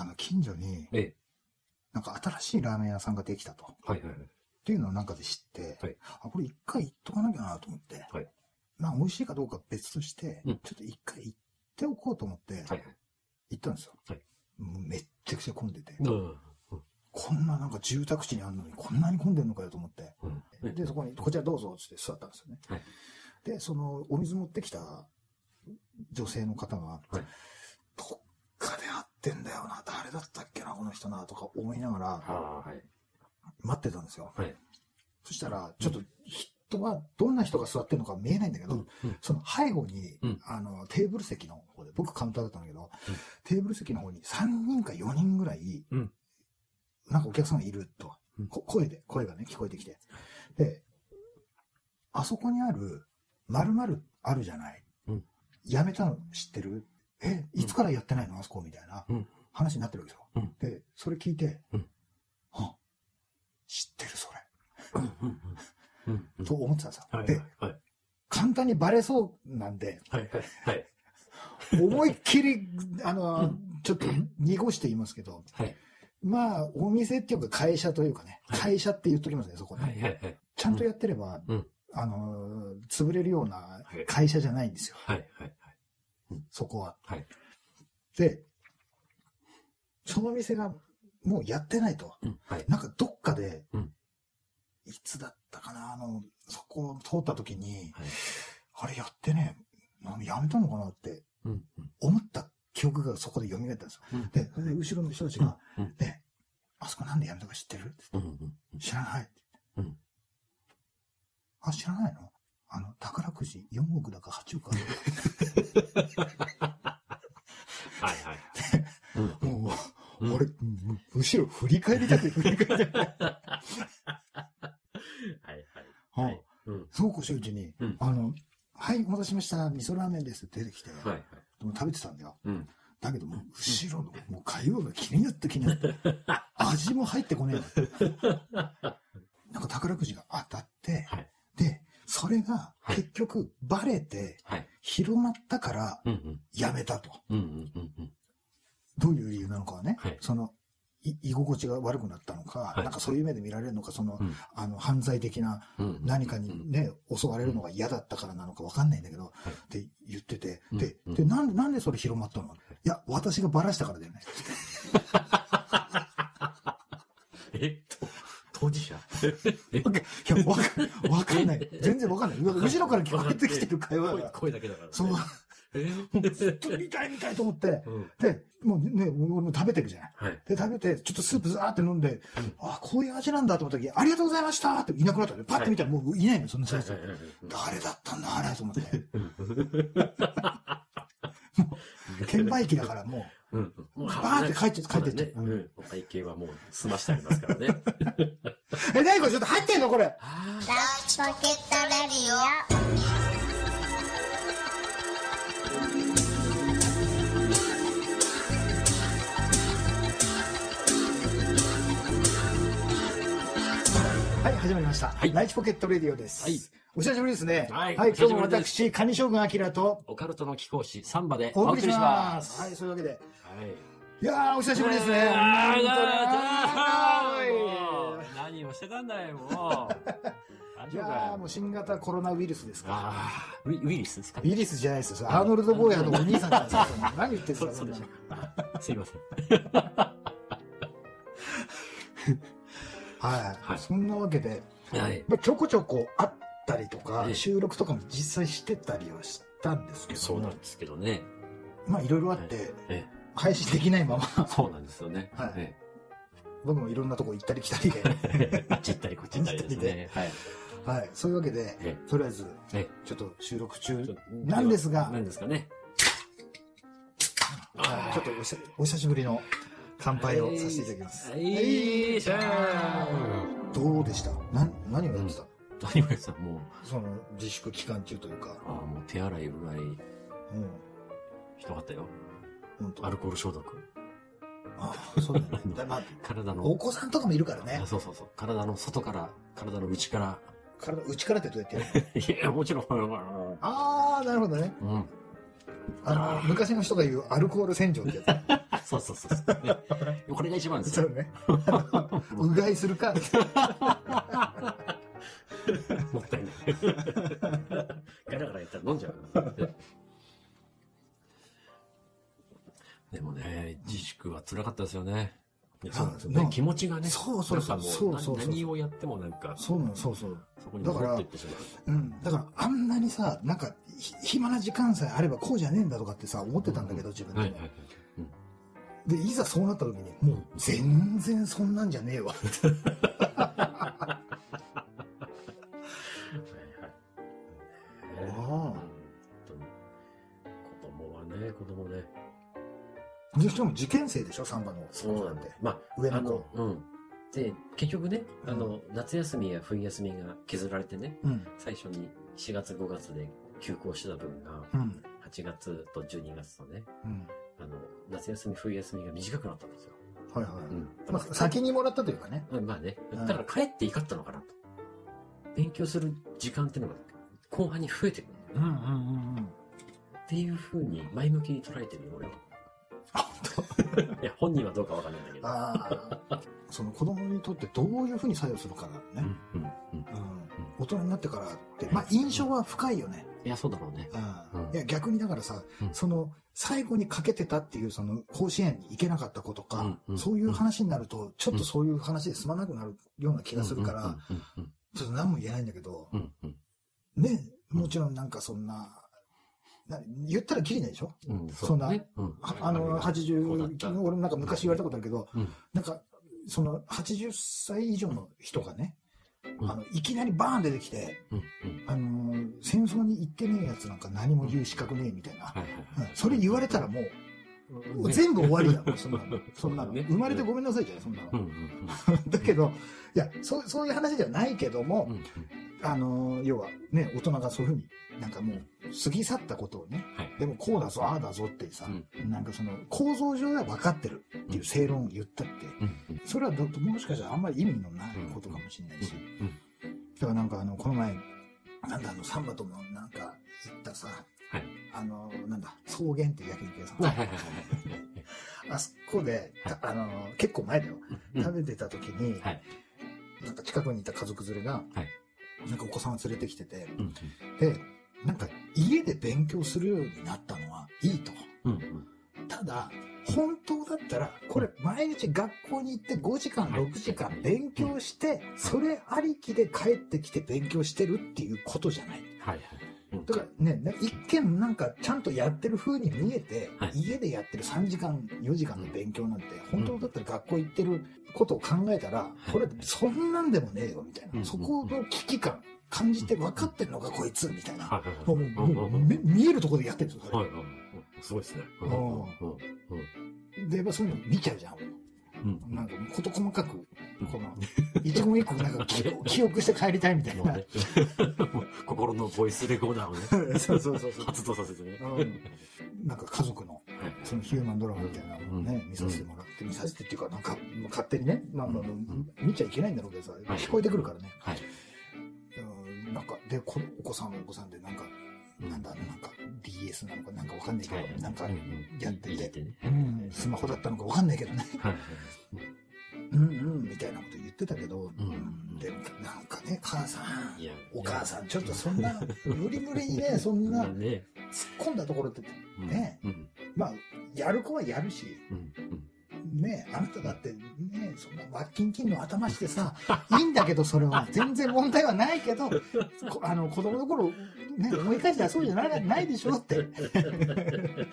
あの、近所に、ええ。なんか新しいラーメン屋さんができたと。っはいはいはい。ていうのをなんかで知って、はいあ、これ一回行っとかなきゃなと思って、はいまあ美味しいかどうか別として、うんちょっと一回行っておこうと思って、はいはい。行ったんですよ。はいめっちゃくちゃ混んでて、うん。こんななんか住宅地にあるのにこんなに混んでるのかよと思って、うん。で、そこに、こちらどうぞって座ったんですよね。はいで、その、お水持ってきた女性の方が、はいどっかで会ってんだよな、誰だったっけな、この人な、とか思いながら。待ってたんですよ。はい。そしたら、ちょっと人は、どんな人が座ってるのか見えないんだけど、うん。うんその背後に、うんあの、テーブル席の方で、僕カウンターだったんだけど、うんテーブル席の方に3人か4人ぐらい、うんなんかお客さんがいると、声で、声がね、聞こえてきて。で、あそこにある、〇〇あるじゃない。うんやめたの知ってる？え、いつからやってないの？あそこみたいなうん話になってるわけですよ。うんで、それ聞いて、うんあ、知ってるそれ。と思ってたんですよ。はいで、はい。簡単にバレそうなんで。思いっきり、あの、ちょっと濁して言いますけど、はい。まあ、お店っていうか会社というかね、はい会社って言っときますね、そこね。はいはいはい。ちゃんとやってれば、うんあの、潰れるようなはい会社じゃないんですよ、はいはいそこは。はい。で、その店がもうやってないと。うん。はい。なんかどっかで、うんいつだったかな、あの、そこを通った時に、はい。あれやってね、やめたのかなって。思った記憶がそこで蘇ったんですよ。うんで、それで後ろの人たちが、うん。で、あそこなんでやめたか知ってる？ってうん。うん。知らないってあ、知らないの？あの、宝くじ4億だか8億ある。はいはい。うん。もう、うん俺、うん後ろ振り返りたくて振り返りて。はいはい。はい。うん。そうこうしてるうちに、うんあの、はい、お待たせしました。味噌ラーメンですって出てきて、はいはい。でも食べてたんだよ。うん。だけどもう、後ろの、もう会話が気になって気になって、味も入ってこねえの。なんか宝くじが当たって、はい。れがはい。結局バレてはい。広まったから。やめたと。どういう理由なのかはね、はい。その、い居心地が悪くなったのか、はい。なんかそういう目で見られるのか、その、うん。あの、犯罪的なうん。何かにね、襲われるのが嫌だったからなのかわかんないんだけど、はい。って言ってて、うんで、うん。で、なんで、なんでそれ広まったの？い。や、私がバラしたからだよね。えと当事者？え いや、わかわかんない。全然わかんない。後ろから聞こえてきてる会話声が。声だけだからね。そう、え？ずっと見たい見たいと思って、うん。で、もうね、俺も食べてるじゃない。はい。で、食べて、ちょっとスープザーって飲んで、あ、こういう味なんだと思った時、ありがとうございましたっていなくなったのパッて見たらもういないの、そんな人たち。誰だったんだ、あれと思って。券売機だからもうん。もうバーって帰って帰ってっち。お会計はもう済ましてありますからね。う。え、なにこれ？ちょっと入ってんのこれ。あライチポケットレディオはい、始まりました。はいライチポケットレディオです。はいお久しぶりですね。はい今日も私、カニ将軍アキラとオカルトの貴公子、サンバでお送りしま。ますはい、そういうわけで。はい。いやー、お久しぶりですね。あー本当だねもう何をしてたんだよ、もう。大いやーもう新型コロナウイルスですか。ああ、ウィウイリスですか？ウイルスじゃないですよ。アーノルド・ボーヤのお兄さんじゃないですか。何言ってんですか、そすいません。なはい、はいそんなわけで、はい。まあ、ちょこちょこあったりとか、ええ収録とかも実際してたりはしたんですけどもそうなんですけどね。まあいろいろあって、え配信できないまま、え、そうなんですよね。はいえ僕もいろんなとこ行ったり来たりで、え あっち行ったりこっち行ったりですね。はい。はい、そういうわけで、えとりあえず、えちょっと収録中なんですが、なんですかね。はいちょっとお久お久しぶりの乾杯をさせていただきます。はい、しゃー。どうでした？な何をやってた、何もさん、もう、その自粛期間中というか、ああ、もう手洗いうがい、うん、ひどかったよ。アルコール消毒。あそうだね。だ まあ、体のお、子さんとかもいるからねあ。そうそうそう。体の外から、体の内から。体、内からってどうやってやる？いや、もちろん。ああ、なるほどね。うん。あの、昔の人が言うアルコール洗浄ってやつ。そうそうそうそう、ね。これが一番ですよ。そうね。うがいするか。もったいない。ガラガラやったら飲んじゃう。ね、自粛は辛かったですよね。そうなんですよね。気持ちがね。そうそうそうそうそう何をやってもなんか、そうなの、そうそう。そこに戻っていってしまう。うん。だから、あんなにさ、なんか、ひ暇な時間さえあればこうじゃねえんだとかってさ、思ってたんだけど、自分でも。はいはいはい。で、いざそうなった時に、もう、全然そんなんじゃねえわ。しかも受験生でしょ、サンバの。そうなんだよ。まあ、上の子。で、結局ね、うんあの、夏休みや冬休みが削られてね、うん。最初に4月5月で休校してた分が、うん。8月と12月とね、うん。あの、夏休み冬休みが短くなったんですよ。はいはい。うん。まあ、先にもらったというかね。うんまあね。うんだから帰っていかったのかなと。勉強する時間っていうのが後半に増えてくるんだよね。うんうんうんうん。っていうふうに前向きに捉えてるよ、俺は。いや、本人はどうかわかんないんだけど。ああ。その子供にとってどういうふうに作用するかだね。うんうん。大人になってからって、まあ、印象は深いよね。いや、そうだろうね。うんうんいや、逆にだからさ、うんその、最後にかけてたっていう、その、甲子園に行けなかった子とか、そういう話になると、ちょっとそういう話で済まなくなるような気がするから、ちょっと何も言えないんだけど、ね、もちろんなんかそんな、な言ったらきりないでしょ？うん。うんそんなうねうんああの、こうだ80った、俺もなんか昔言われたことあるけど、うん。なんか、その80歳以上の人がね、うん。あの、いきなりバーン出てきて、うん。うん。あのー戦争に行ってねえやつなんか何も言う資格ねえみたいな。それ言われたらもう、ね。全部終わりやもん、そんなの。そんなの。ね。生まれてごめんなさいじゃん、そんなの。だけど、いや、そう、そういう話ではないけどもあのー要はね、大人がそういうふうに、なんかもう、過ぎ去ったことをね、はい。でもこうだぞ、ああだぞってさ、うん。なんかその、構造上では分かってるっていう正論を言ったって、うんうん。それはどもしかしたらあんまり意味のないことかもしれないし、うんだからなんかあの、この前、なんだあの、サンバともなんか行ったさ、はい。あの、なんだ、草原っていう焼肉屋さん。あそこで、はい。あの、結構前だよ。はい。食べてた時に、はい。なんか近くにいた家族連れが、はい。なんかお子さんを連れてきてて、うん。で、なんか家で勉強するようになったのはいいと。うんうん。ただ、本当だったら、これ毎日学校に行って5時間、6時間勉強して、それありきで帰ってきて勉強してるっていうことじゃない。はいはい。うん。だからね、ね一見なんかちゃんとやってる風に見えて、はい。家でやってる3時間、4時間の勉強なんて、本当だったら学校行ってることを考えたら、これそんなんでもねえよ、みたいな。うん。そこの危機感感じて分かってんのか、こいつ、みたいな。はいはいはい。もうもう見えるところでやってるんですよ、それ。はいはい。はい。すごいですね。で、やっぱそういうの見ちゃうじゃん、なんか、事細かく、この、一言一句なんか 記憶記憶して帰りたいみたいな。心のボイスレコーダーをね、そうそうそうそう。発動させてね。うん。なんか家族の、そのヒューマンドラマみたいなのをね、うん。見させてもらって、見させてっていうか、なんか、勝手にね、まあまあ、うん。見ちゃいけないんだろうけどさ、はい。聞こえてくるからね。はい。うんなんか、で、こお子さんもお子さんで、なんか、なんだ、なんか、DS なのかなんかわかんないけど、なんか、やってて、てね。うん、スマホだったのかわかんないけどね。はい。うんうん、みたいなこと言ってたけど、んうんでもなんかね、母さん、お母さん、ちょっとそんな、無理無理にね、そんな、突っね。込んだところって、うんねうん。まあ、やる子はやるし。ねあなただってね、そんなワッキンキンの頭してさ、いいんだけど、それは。全然問題はないけど、こあの、子供の頃、ね、思い返したらそうじゃないないでしょって。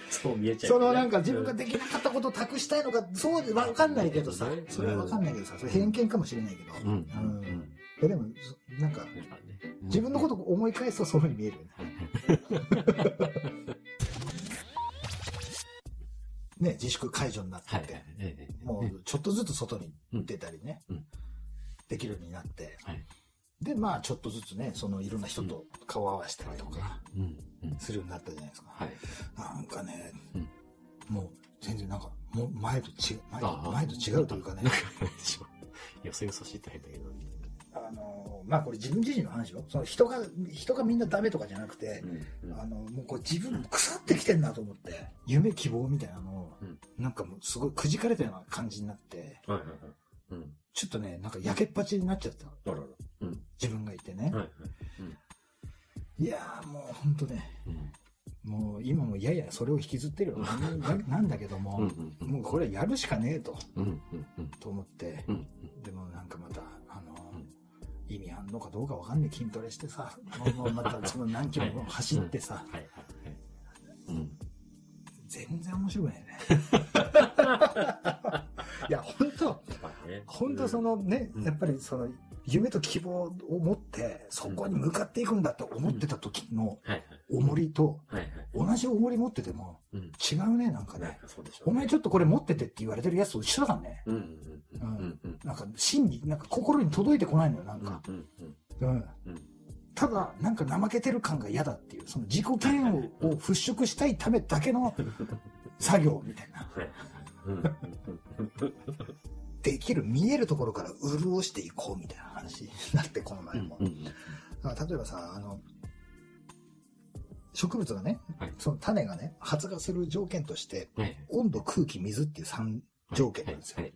そう見えちゃう。そのなんか自分ができなかったことを託したいのか、そうでわかんないけどさうん、それはわかんないけどさ、それ偏見かもしれないけど。うん。うん。でも、そなんか、自分のことを思い返すとそういうふうに見えるよね。ね、自粛解除になってはい。て、ええもうちょっとずつ外に出たりね、うんできるようになって、はい。で、まあちょっとずつね、そのいろんな人と顔を合わせたりとか。するようになったじゃないですか。はい。なんかね、うんもう全然なんか、もう前と違う、前と違うというかね、よそよそしいって変だけど。まあこれ自分自身の話よ。その人が、人がみんなダメとかじゃなくて、うん。あの、もうこれ自分腐ってきてんなと思って、夢希望みたいなのを、うんなんかもうすごいくじかれたような感じになって、はいはいはい。うん。ちょっとね、なんか焼けっぱちになっちゃった。あらら。うん。自分がいてね。はいはい。いやーもうほんとね、うん。もう今もややそれを引きずってるよ。なんだけども、うんうんうんもうこれやるしかねえと、うんうんうんと思って、うんでもなんかまた、あ意味あんのかどうかわかんない筋トレしてさ、もうまたその何キロも走ってさ。全然面白くないね。いや、本当本当そ、のね、うん。やっぱりその夢と希望を持ってそこに向かっていくんだと思ってた時の。重りと。同じ重り持っててもうん。違うね、なんかね。お前ちょっとこれ持っててって言われてるやつと一緒だからね。なんか心理、なんか心に届いてこないのよ、なんか。うんうんうん。うん。ただ、なんか怠けてる感が嫌だっていう、その自己嫌悪を払拭したいためだけの 作業みたいな。できる、見えるところから潤していこうみたいな話になって、この前も。うんだから例えばさ、あの、植物がね、はいその種がね、発芽する条件として、はい。温度、空気、水っていう3条件なんですよ。はい。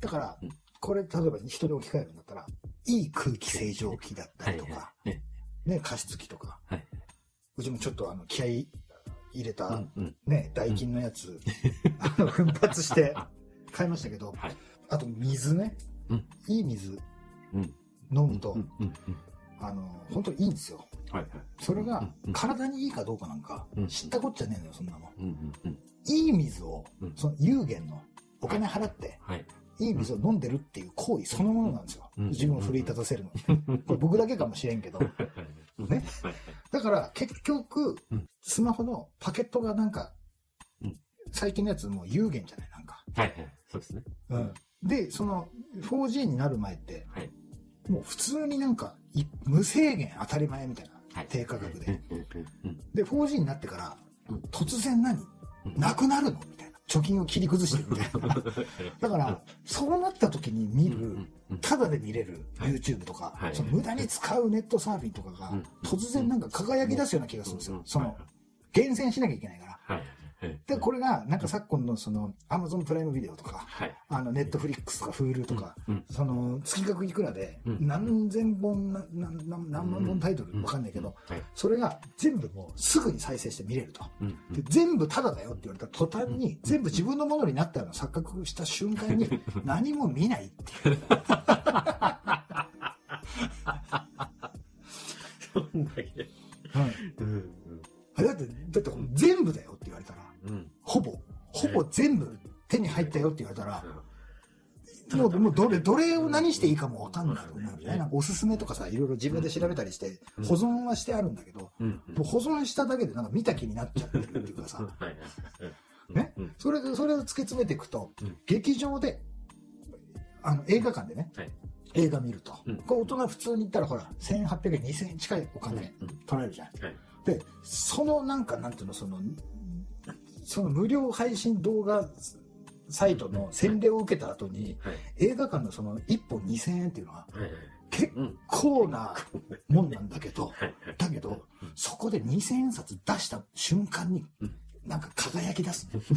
だからうん、これ、例えば人で置き換えるんだったら、いい空気清浄機だったりとか、はい。ね、加湿器とか、はい。うちもちょっとあの、気合い入れた。ね、ダイキンのやつ、あの、奮発して買いましたけど、はい。あと水ね、うんいい水うん飲むと。あの、本当にいいんですよ。はいはい。それがうん体にいいかどうかなんかうん知ったこっちゃねえのよ、そんなの。いい水をうん、その有限のお金払って、はい。いい水を飲んでるっていう行為そのものなんですよ。うん自分を奮い立たせるの。これ僕だけかもしれんけど。ね。はい。だから結局うん、スマホのパケットがなんかうん、最近のやつもう有限じゃない、なんか。はいはい。そうですね。うん。で、その 4G になる前って、はい。もう普通になんかい無制限当たり前みたいな。はい。低価格で。で、4G になってからうん、突然何？うんなくなるの。貯金を切り崩してるみたいな。だから、そうなった時に見る、ただで見れるはい。YouTube とか、はい。その無駄に使うネットサーフィンとかがうん、突然なんか輝き出すような気がするんですうん。よその、厳選しなきゃいけないから。で、これが、なんか昨今のその、Amazon プライムビデオとか、はい。あの、Netflix とか Hulu とか、うん。その、月額いくらで、うん。何千本、ななな何万本タイトルわかんないけど、はい。それが全部もうすぐに再生して見れると。うん。で全部タダだよって言われた途端に全部自分のものになったような錯覚した瞬間に何も見ないっていう。そんだけ。もう、もうどれ、どれを何していいかもわかんなくなるじゃないなんかおすすめとかさ、いろいろ自分で調べたりして、うん。保存はしてあるんだけど、うん。もう保存しただけでなんか見た気になっちゃってるっていうかさ。ね？うん。それで、それを突き詰めていくと、うん。劇場で、あの、映画館でね、はい。映画見ると、うん。これ大人普通に行ったらほら、1800円、2000円近いお金うん。取られるじゃん。はい。で、そのなんか、なんていうの、その、その無料配信動画サイトの洗礼を受けた後に、はい。映画館のその1本2000円っていうのははい。結うん。構なもんなんだけど、はい。だけど、そこで2000円札出した瞬間にうん、なんか輝き出すの。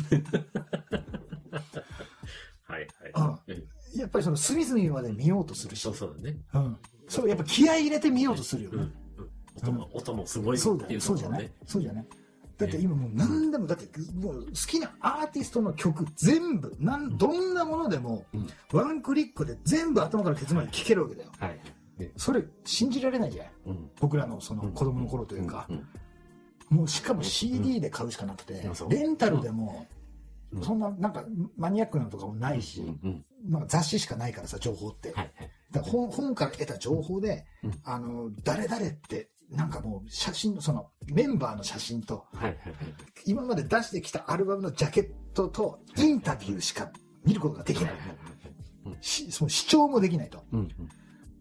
はい。はい。うんやっぱりその隅々まで見ようとするし、そうそうだね。うん。そう、やっぱ気合い入れて見ようとするよね。ん音も、音もすごいっていうそうじゃない。そうじゃないだって今もう何でも、だってもう好きなアーティストの曲全部、なんどんなものでも、うん。ワンクリックで全部頭からケツまで聴けるわけだよ。はい。それ信じられないじゃん。うん。僕らのその子供の頃というか。う、ん。もうしかも CD で買うしかなくてレンタルでもう、ん。そんななんかマニアックなのとかもないし、うん。まあ雑誌しかないからさ、情報って。だから本本から得た情報で、うん。あの、誰々って、なんかもう写真の、そのメンバーの写真と。今まで出してきたアルバムのジャケットとインタビューしか見ることができない。しその視聴もできないと。うん。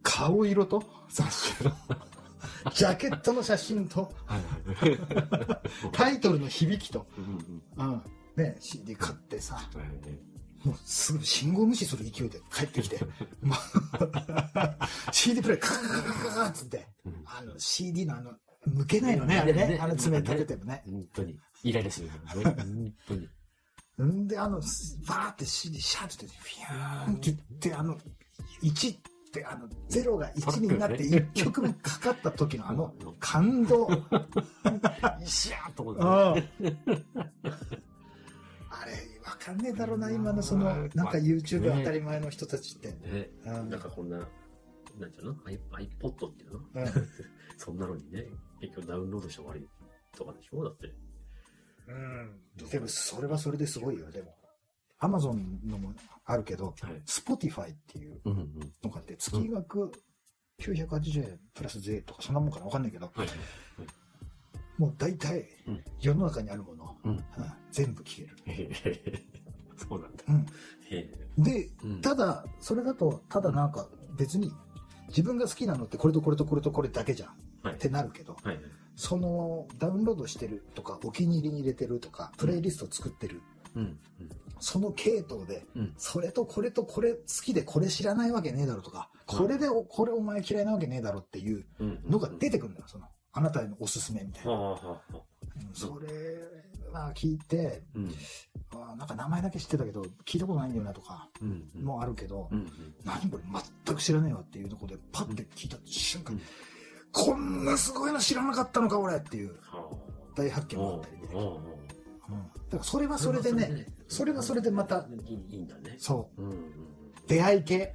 顔色と雑誌のジャケットの写真とはい。タイトルの響きと、うん。うん、ね、CD 買ってさ、はい。もうすぐ信号無視する勢いで帰ってきて、CD プレイカーカーカーカーっつって、うんあの CD のあの、向けないのね、あれね、あの爪立ててもね。本当に。イライラする。本当に。んで、あの、バーってシャーってフィヤーンって言って、あの、1って、あの、0が1になって1曲目かかった時のあの 感動。シャーっと思ってああれ、わかんねえだろうな、今のその、なんか YouTube 当たり前の人たちって。なんかこんな、なんていうの ?iPod っていうの？うん そんなのにね、結局ダウンロードして終わりとかでしょ？だって。うん。でも、それはそれですごいよ、でも。アマゾンのもあるけど、はい。Spotify っていううんうん。のがあって、月額980円プラス税とか、そんなもんかな？わかんないけど、はい。もう大体うん、世の中にあるもの、うん。うん全部聞ける。へへそうなんだ。で、うんただ、それだと、ただなんか別に、自分が好きなのってこれとこれとこれとこれだけじゃんっはい。てなるけど、はい。そのダウンロードしてるとか、お気に入りに入れてるとか、プレイリスト作ってる、うん。その系統で、うん。それとこれとこれ好きでこれ知らないわけねえだろとか、これでおこれお前嫌いなわけねえだろっていううん。のが出てくるんだよ、その、あなたへのおすすめみたいな。それは聞いて、うん。あなんか名前だけ知ってたけど、聞いたことないんだよなとかうん。もあるけど、うん。何これ全く知らねえわっていうところでパッて聞いた瞬間に、うんこんなすごいの知らなかったのか俺っていうはあ。大発見もあったりで、うん、だからそれはそれでね、それはそれでまた、いいんだね。そう、出会い系。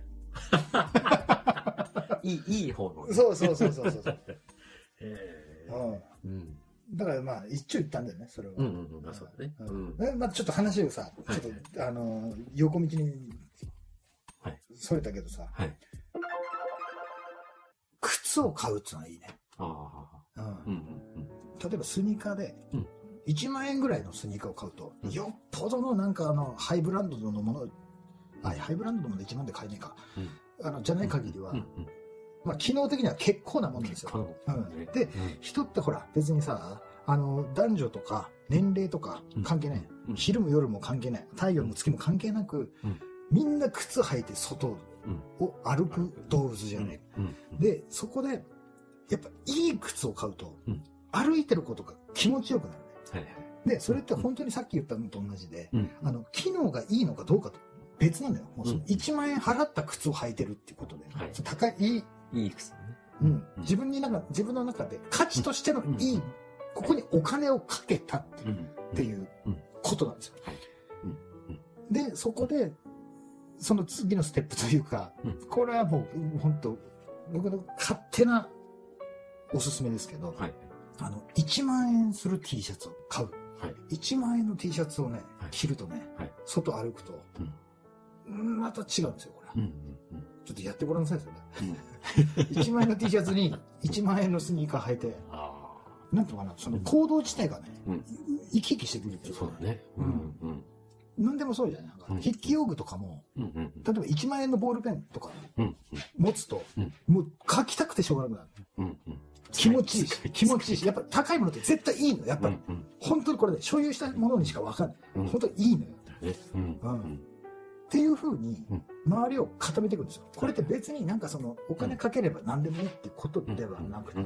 うん。いい、いい方の。そうそうそうそうそう。へえ。うんうん。だからまあ一長一短だよね、それは。うんうんうん。あ、そうだね。まあちょっと話をさ、はいちょっと、あの、横道にはい。それたけどさ、はい。靴を買うっていうのはいいね。例えばスニーカーでうん、1万円ぐらいのスニーカーを買うと、うんよっぽどのなんかあの、ハイブランドのもの、あ、ハイブランドのもので1万で買えねえか。あの、じゃない限りは。まあ、機能的には結構なものですよ。うんで人ってほら、別にさ、あの、男女とか年齢とか関係ない。うん昼も夜も関係ない。太陽も月も関係なく、うんみんな靴履いて外うん。を歩く動物じゃない。うん。で、そこで、やっぱいい靴を買うと、うん歩いてることが気持ちよくなるね。はいはい。で、それって本当にさっき言ったのと同じで、うん。あの、機能がいいのかどうかと別なんだよ。もうそのうん1万円払った靴を履いてるっていうことで、はい高い、いい靴だね。うん、自分になんか、自分の中で価値としてのうんいい、ここにお金をかけたってうん。っていううんことなんですよ。はいで、そこで、その次のステップというか、うんこれはもう、本当僕の勝手なおすすめですけど、はい。あの、1万円する T シャツを買う。はい。1万円の T シャツをねはい、着るとね、はい外歩くと、うんまた違うんですよ、これ。うん。うん。ちょっとやってごらんなさい、それ。うん。1万円の T シャツに1万円のスニーカー履いて、あなんていうのかな、その行動自体がね、うん生き生きしてくるってあ。いうかそうだね。うん。うん。なんでもそうじゃないなんかうん筆記用具とかも。例えば1万円のボールペンとかうん。持つと、うんもう書きたくてしょうがなくなる。気持ちいいし、気持ちいいし、やっぱ高いものって絶対いいの。やっぱり、うん。本当にこれね、所有したものにしかわかんない。うん。本当にいいのよ。うん。うん。っていうふうにうん、周りを固めていくんですよ。これって別になんかその、お金かければ何でもいいってことではなくて。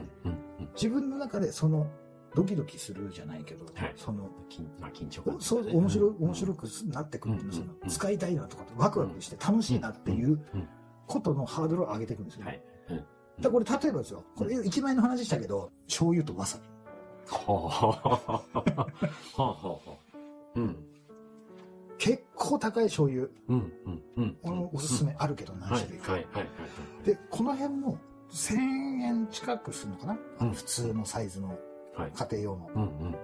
自分の中でその、ドキドキするじゃないけどはい、その、緊まあ緊張感。そう、面白い、面い。白くなってくるうのは、そのうん使いたいなとか、ワクワクして楽しいなっていううんことのハードルを上げていくんですよ。はい。うん。だこれ例えばですよ、これ1万円の話したけど、醤油とわさび。はあ。はあ。はあ。結構高い醤油、うん。うん。うん。このおすすめあるけど何はい。種類か。はい。はい。で、この辺も1000円近くするのかな、うん普通のサイズのはい。家庭用の。うん。うん。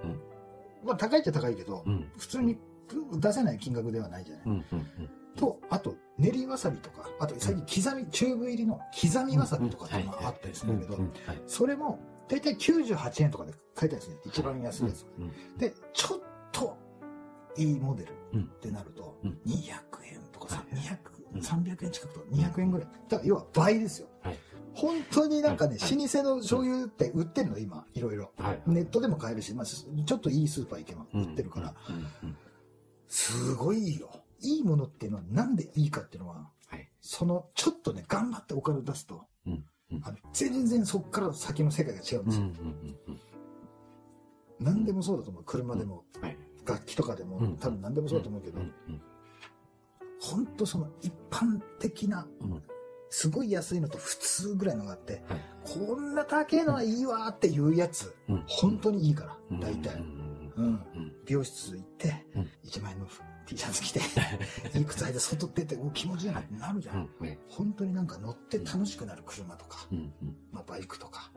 まあ高いっちゃ高いけど、うん。普通に出せない金額ではないじゃない。うん。うん。と、あと練りわさびとか、あと最近刻み、チューブ入りの刻みわさびとかっていうのがあったりするんだけど、はい。それも大体98円とかで買いたいですね。一番安いやつ。うん。で、ちょっといいモデルうんってなると、うん200円とかさ、はい200、300円近くと200円ぐらい。だから要は倍ですよ。はい本当になんかね、はい老舗の醤油って売ってるの、今、いろいろ。はい。ネットでも買えるし、まあ、ちょっといいスーパー行けば売ってるから。すごいいいよ。いいものっていうのはなんでいいかっていうのは、はい。その、ちょっとね、頑張ってお金を出すと。あの全然そっから先の世界が違うんうん。ですよ。何でもそうだと思う。車でも、はい。楽器とかでも、うん多分何でもそうだと思うけど、本当その一般的な、うんすごい安いのと普通ぐらいのがあって、はい。こんな高いのはいいわーっていうやつ、うん。本当にいいから、うん。大体。うん。美容室行って、うん。1万円の T シャツ着て、いい靴履いて外出て、お気持ちいいなってなるじゃん。本当になんか乗って楽しくなる車とか、まあバイクとか、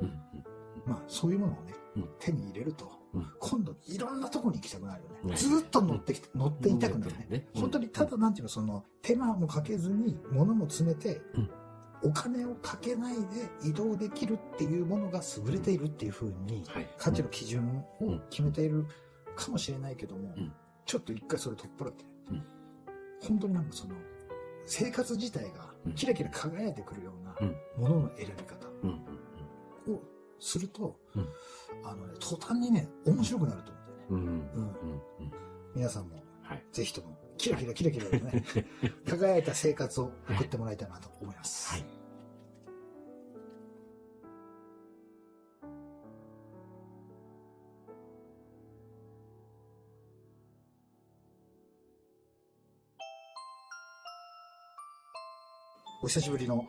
まあそういうものをね、うん。手に入れると、うん。今度いろんなとこに行きたくなるよね。ね。ずーっと乗ってきて、乗っていたくなるね。ね。本当にただなんていうの、その手間もかけずに物も詰めて、うんお金をかけないで移動できるっていうものが優れているっていうふうにはい。価値の基準を決めているかもしれないけども、うん。ちょっと一回それ取っ払って、うん。本当になんかその生活自体がキラキラ輝いてくるようなうん。ものの選び方をすると、うん。あのね、途端にね、面白くなると思うんだよね。皆さんもはい。ぜひとも、キラキラキラキラでね、輝いた生活を送ってもらいたいなと思います。はい。お久しぶりのはい。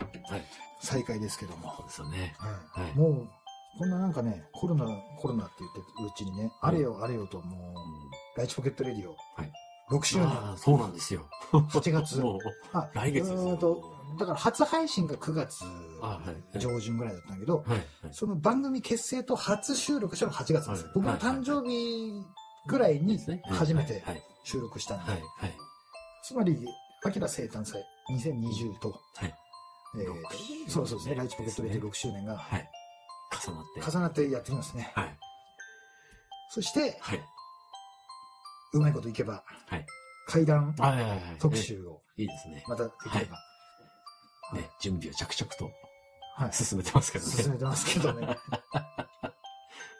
再会ですけども、そうですよね。はい。はい。もう、こんななんかね、コロナ、コロナって言ってるうちにね、あれよあれよともう、ライチポケットレディオ、はい6周年、そうなんですよ。8月。あ来月ですと、だから初配信が9月上旬ぐらいだったんだけど、はいはい。その番組結成と初収録したのが8月なんです僕の誕生日ぐらいに初めてはい。収録したんで、つまり、アキラ生誕祭2020と、はい。えーそうそうですね、ライチポケットレディ6周年がはい。重なって。重なってやってきますね。はい。そして、はいうまいこといけば、はい。怪談はいはいはい特集を。いいですね。またできれば、ね準備を着々とはい、進めてますけどね。進めてますけどね。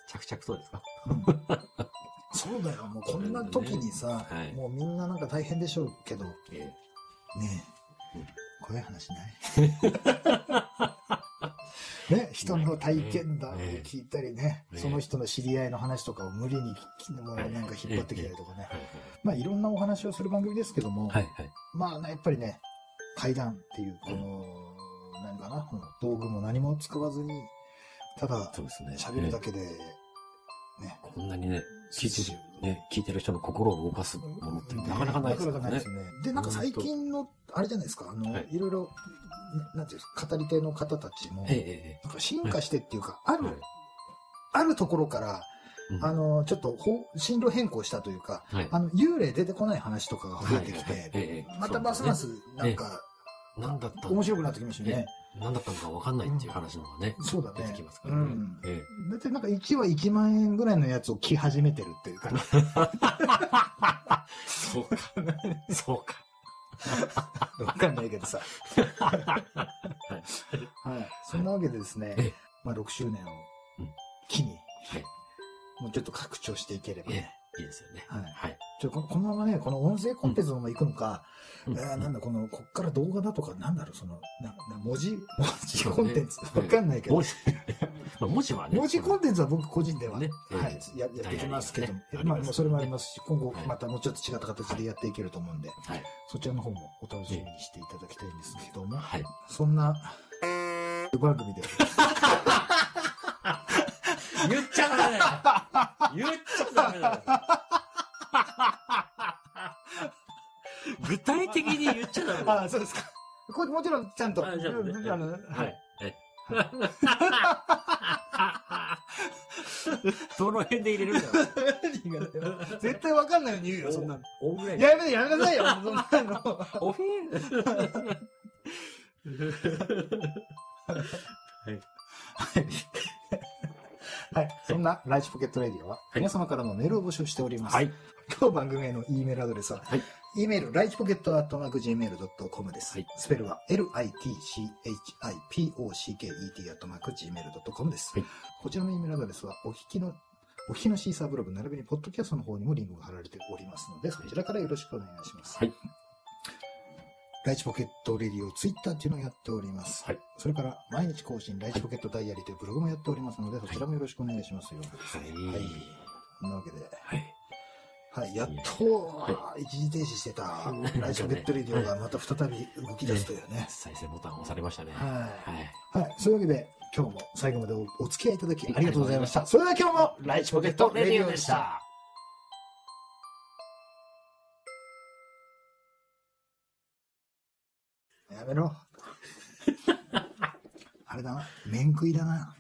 着々とですか？そうだよ、もうこんな時にさ、はい。もうみんななんか大変でしょうけど、ねえ。怖い話ない？ね、人の体験談を聞いたりね、ええその人の知り合いの話とかを無理に聞きもなんか引っ張ってきたりとかね、はいまあいろんなお話をする番組ですけども、はいはい。まあやっぱりね、階段っていう、この、何かな、道具も何も使わずに、ただ喋るだけで、ね、こんなにね聞いてるね聞いてる人の心を動かすものってなかなかないですなからね。かなかないですよね。で、なんか最近の、あれじゃないですか、あの、はい。いろいろ、ななんていうんですか、語り手の方たちも、なんか進化してっていうか、ある、はい。あるところから、うん。あの、ちょっとほ進路変更したというか、はい。あの、幽霊出てこない話とかが増えてきて、はいはいはい。ええまたますます、なんか、何だった面白くなってきましたね。何だったのか分かんないっていう話の方がねそうだね。出てきますからね。うん。えだってなんか1話1万円ぐらいのやつを着始めてるっていうか、えそうか。そうか。わかんないけどさ。はい。そんなわけでですねええ、まあ6周年をうん。機に、はい。もうちょっと拡張していければえね。え。いいですよね。はい。はいちょここのままね、この音声コンテンツのまま行くのか、うん。えーなんだ、この、こっから動画だとか、なんだろう、その、なな文字、文字コンテンツ、わかんないけど。文、字 まあ文字はね文字コンテンツは僕個人では、ねはいえ、ややっていきますけど、ね。まあ、それもありますし、今後はいまたもうちょっと違った形でやっていけると思うんで、はい。そちらの方もお楽しみにしていただきたいんですけども、はい。そんな、番組で、言っちゃダメだよ。言っちゃダメだよ具体的に言っちゃダメだよあ、そうですか。これもちろんちゃんと、あじゃあねあのはい。はい。どの辺で入れるんだよ。何がだよ絶対わかんないように言うよ、そんなの。おぐらい。やめて、やめなさいよ、そんなの。おフィはい。はい。そんなライチポケットレディオは、い皆様からのメールを募集しております。はい。当番組への E メールアドレスは、はい E メール、ライチポケットアットマーク Gmail.com です。はいスペルは LITCHIPOCKET アットマーク Gmail.com です。はいこちらの E メールアドレスは、お聞きの、お聞きのシーサーブログ、並びにポッドキャストの方にもリンクが貼られておりますので、そちらからよろしくお願いします。はい。ライチポケットレディオツイッターっていうのをやっております。はい。それから、毎日更新、ライチポケットダイアリーというブログもやっておりますので、そちらもよろしくお願いしますよ。はいはい。なわけで、はい。はい、やっと、一時停止してた、ライチポケットレディオがまた再び動き出すというね。再生ボタン押されましたね。ははい。い。はい。そういうわけで、今日も最後までおお付き合いいただきありがとうございました。それでは今日も、ライチポケットレディオでした。。やめろ。あれだな、面食いだな。